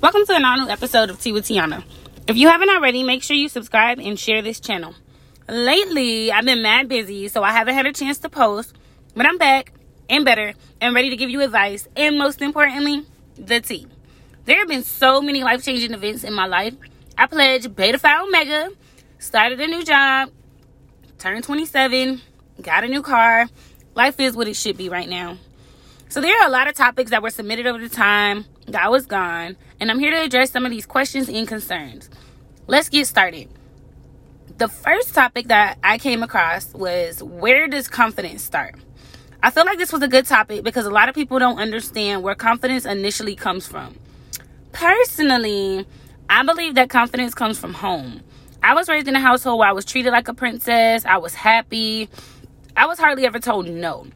Welcome to an all new episode of Tea with Tiana. If you haven't already, make sure you subscribe and share this channel. Lately, I've been mad busy, so I haven't had a chance to post, but I'm back and better and ready to give you advice and most importantly, the tea. There have been so many life changing events in my life. I pledged Beta Phi Omega, started a new job, turned 27, got a new car. Life is what it should be right now. So there are a lot of topics that were submitted over the time that I was gone, and I'm here to address some of these questions and concerns. Let's get started. The first topic that I came across was where does confidence start? I feel like this was a good topic because a lot of people don't understand where confidence initially comes from. Personally, I believe that confidence comes from home. I was raised in a household where I was treated like a princess, I was happy, I was hardly ever told no.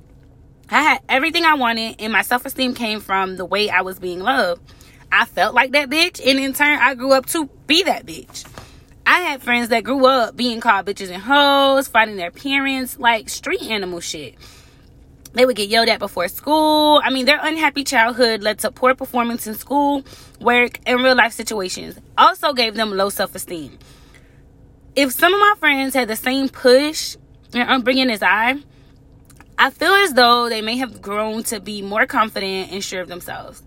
I had everything I wanted, and my self esteem came from the way I was being loved. I felt like that bitch, and in turn, I grew up to be that bitch. I had friends that grew up being called bitches and hoes, fighting their parents, like street animal shit. They would get yelled at before school. I mean, their unhappy childhood led to poor performance in school, work, and real life situations. Also gave them low self esteem. If some of my friends had the same push and upbringing as I, I feel as though they may have grown to be more confident and sure of themselves.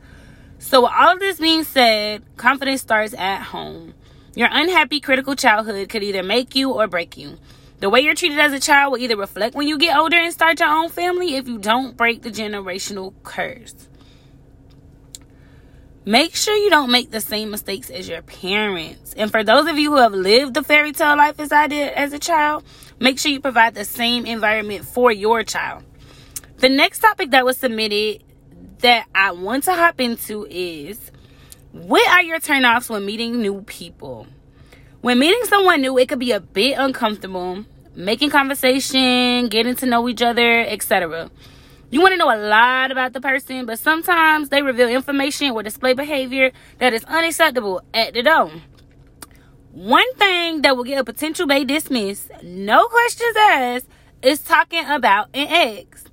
So, with all of this being said, confidence starts at home. Your unhappy critical childhood could either make you or break you. The way you're treated as a child will either reflect when you get older and start your own family if you don't break the generational curse. Make sure you don't make the same mistakes as your parents. And for those of you who have lived the fairy tale life as I did as a child, make sure you provide the same environment for your child. The next topic that was submitted that I want to hop into is what are your turnoffs when meeting new people? When meeting someone new, it could be a bit uncomfortable, making conversation, getting to know each other, etc. You want to know a lot about the person, but sometimes they reveal information or display behavior that is unacceptable at the door. One thing that will get a potential bae dismissed, no questions asked, is talking about an ex.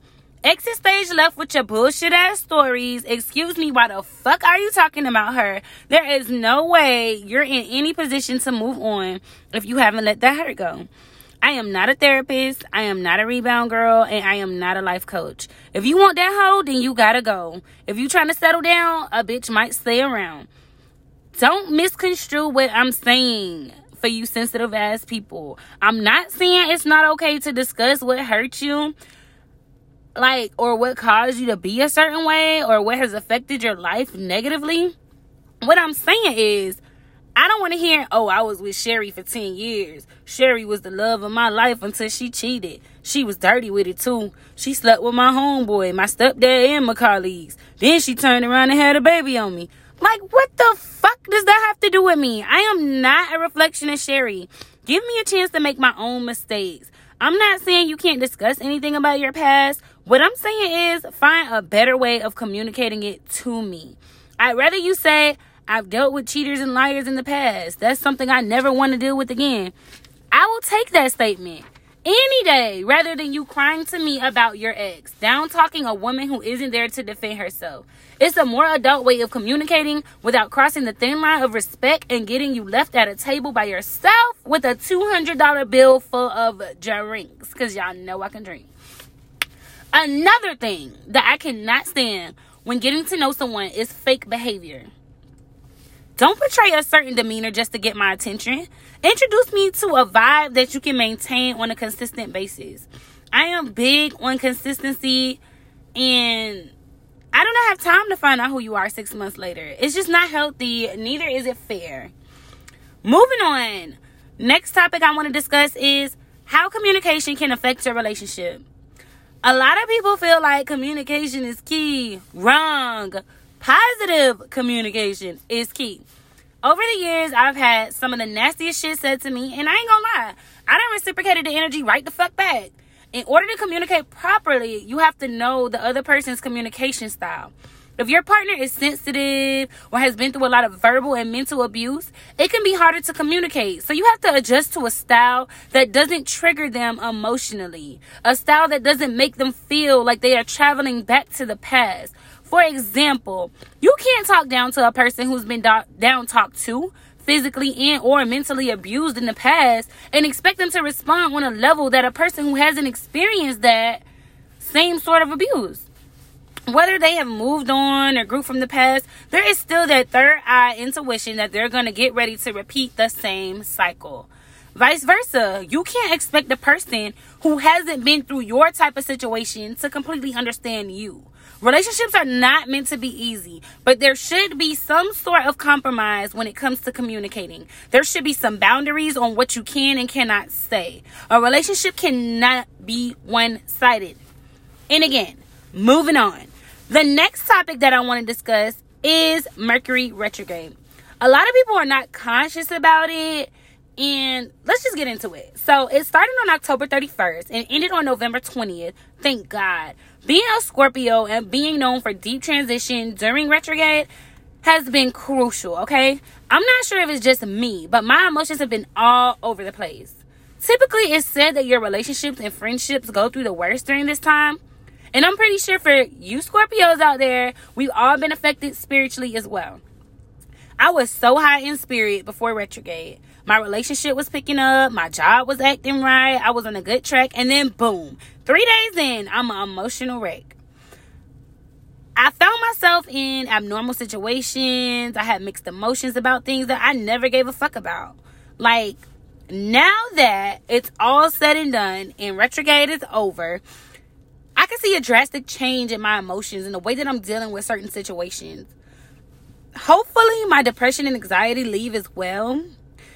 Exit stage left with your bullshit ass stories. Excuse me, why the fuck are you talking about her? There is no way you're in any position to move on if you haven't let that hurt go. I am not a therapist. I am not a rebound girl, and I am not a life coach. If you want that hoe, then you gotta go. If you're trying to settle down, a bitch might stay around. Don't misconstrue what I'm saying for you sensitive ass people. I'm not saying it's not okay to discuss what hurt you, like, or what caused you to be a certain way, or what has affected your life negatively. What I'm saying is, I don't want to hear, oh, I was with Sherry for 10 years. Sherry was the love of my life until she cheated. She was dirty with it too. She slept with my homeboy, my stepdad, and my colleagues. Then she turned around and had a baby on me. Like, what the fuck does that have to do with me? I am not a reflection of Sherry. Give me a chance to make my own mistakes. I'm not saying you can't discuss anything about your past. What I'm saying is find a better way of communicating it to me. I'd rather you say, I've dealt with cheaters and liars in the past. That's something I never want to deal with again. I will take that statement any day rather than you crying to me about your ex, down talking a woman who isn't there to defend herself. It's a more adult way of communicating without crossing the thin line of respect and getting you left at a table by yourself with a $200 bill full of drinks. Because y'all know I can drink. Another thing that I cannot stand when getting to know someone is fake behavior. Don't portray a certain demeanor just to get my attention. Introduce me to a vibe that you can maintain on a consistent basis. I am big on consistency and I do not have time to find out who you are six months later. It's just not healthy, neither is it fair. Moving on. Next topic I want to discuss is how communication can affect your relationship. A lot of people feel like communication is key. Wrong. Positive communication is key. Over the years, I've had some of the nastiest shit said to me, and I ain't gonna lie, I done reciprocated the energy right the fuck back. In order to communicate properly, you have to know the other person's communication style. If your partner is sensitive or has been through a lot of verbal and mental abuse, it can be harder to communicate. So you have to adjust to a style that doesn't trigger them emotionally, a style that doesn't make them feel like they are traveling back to the past. For example, you can't talk down to a person who's been do- down talked to physically and or mentally abused in the past and expect them to respond on a level that a person who hasn't experienced that same sort of abuse whether they have moved on or grew from the past, there is still that third eye intuition that they're going to get ready to repeat the same cycle. Vice versa, you can't expect the person who hasn't been through your type of situation to completely understand you. Relationships are not meant to be easy, but there should be some sort of compromise when it comes to communicating. There should be some boundaries on what you can and cannot say. A relationship cannot be one sided. And again, moving on. The next topic that I want to discuss is Mercury retrograde. A lot of people are not conscious about it, and let's just get into it. So, it started on October 31st and ended on November 20th. Thank God. Being a Scorpio and being known for deep transition during retrograde has been crucial, okay? I'm not sure if it's just me, but my emotions have been all over the place. Typically, it's said that your relationships and friendships go through the worst during this time. And I'm pretty sure for you Scorpios out there, we've all been affected spiritually as well. I was so high in spirit before retrograde. My relationship was picking up, my job was acting right, I was on a good track, and then boom, three days in, I'm an emotional wreck. I found myself in abnormal situations. I had mixed emotions about things that I never gave a fuck about. Like, now that it's all said and done and retrograde is over, I can see a drastic change in my emotions and the way that I'm dealing with certain situations. Hopefully, my depression and anxiety leave as well.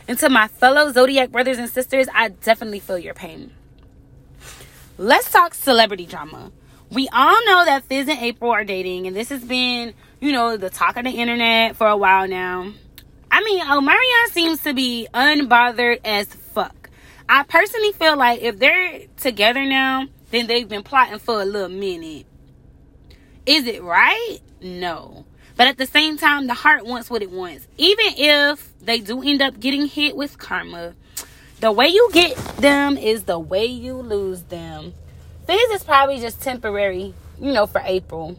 And to my fellow zodiac brothers and sisters, I definitely feel your pain. Let's talk celebrity drama. We all know that Fizz and April are dating, and this has been, you know, the talk of the internet for a while now. I mean, Omarion seems to be unbothered as fuck. I personally feel like if they're together now, then they've been plotting for a little minute. Is it right? No. But at the same time, the heart wants what it wants. Even if they do end up getting hit with karma, the way you get them is the way you lose them. Fizz is probably just temporary, you know, for April.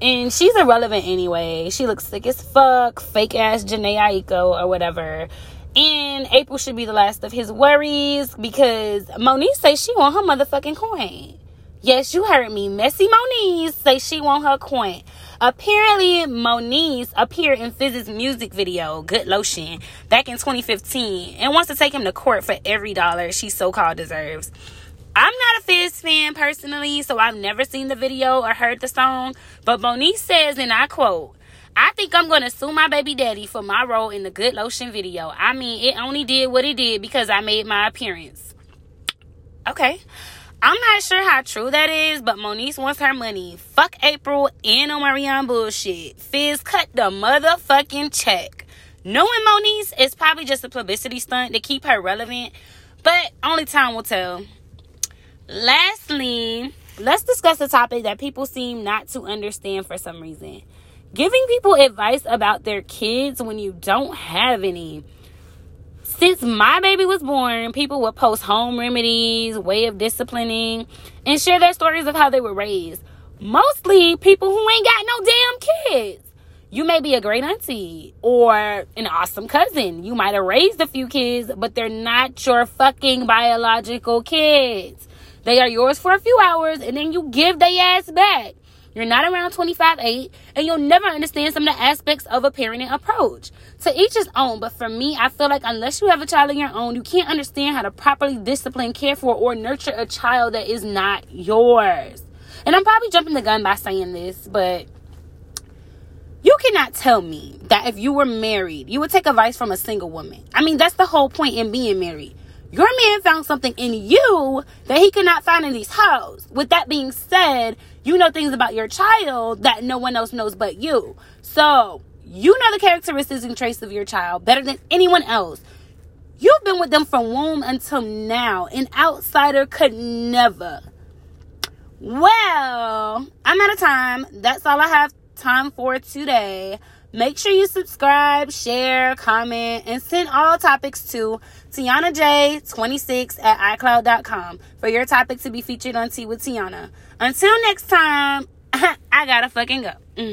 And she's irrelevant anyway. She looks sick as fuck, fake ass Jhené Aiko or whatever. And April should be the last of his worries because Moniece says she want her motherfucking coin. Yes, you heard me. Messy Moniece say she want her coin. Apparently, Moniece appeared in Fizz's music video, Good Lotion, back in 2015 and wants to take him to court for every dollar she so-called deserves. I'm not a Fizz fan personally, so I've never seen the video or heard the song, but Moniece says, and I quote, I think I'm gonna sue my baby daddy for my role in the Good Lotion video. I mean, it only did what it did because I made my appearance. Okay. I'm not sure how true that is, but Moniece wants her money. Fuck April and Omarion bullshit. Fizz cut the motherfucking check. Knowing Moniece is probably just a publicity stunt to keep her relevant, but only time will tell. Lastly, let's discuss a topic that people seem not to understand for some reason giving people advice about their kids when you don't have any. Since my baby was born, people would post home remedies, way of disciplining, and share their stories of how they were raised. Mostly people who ain't got no damn kids. You may be a great auntie or an awesome cousin. You might have raised a few kids, but they're not your fucking biological kids. They are yours for a few hours and then you give their ass back. You're not around 25 8, and you'll never understand some of the aspects of a parenting approach. To each his own, but for me, I feel like unless you have a child of your own, you can't understand how to properly discipline, care for, or nurture a child that is not yours. And I'm probably jumping the gun by saying this, but you cannot tell me that if you were married, you would take advice from a single woman. I mean, that's the whole point in being married. Your man found something in you that he could not find in these hoes. With that being said, you know things about your child that no one else knows but you. So, you know the characteristics and traits of your child better than anyone else. You've been with them from womb until now. An outsider could never. Well, I'm out of time. That's all I have time for today. Make sure you subscribe, share, comment, and send all topics to TianaJ26 at iCloud.com for your topic to be featured on Tea with Tiana. Until next time, I gotta fucking go. Mm.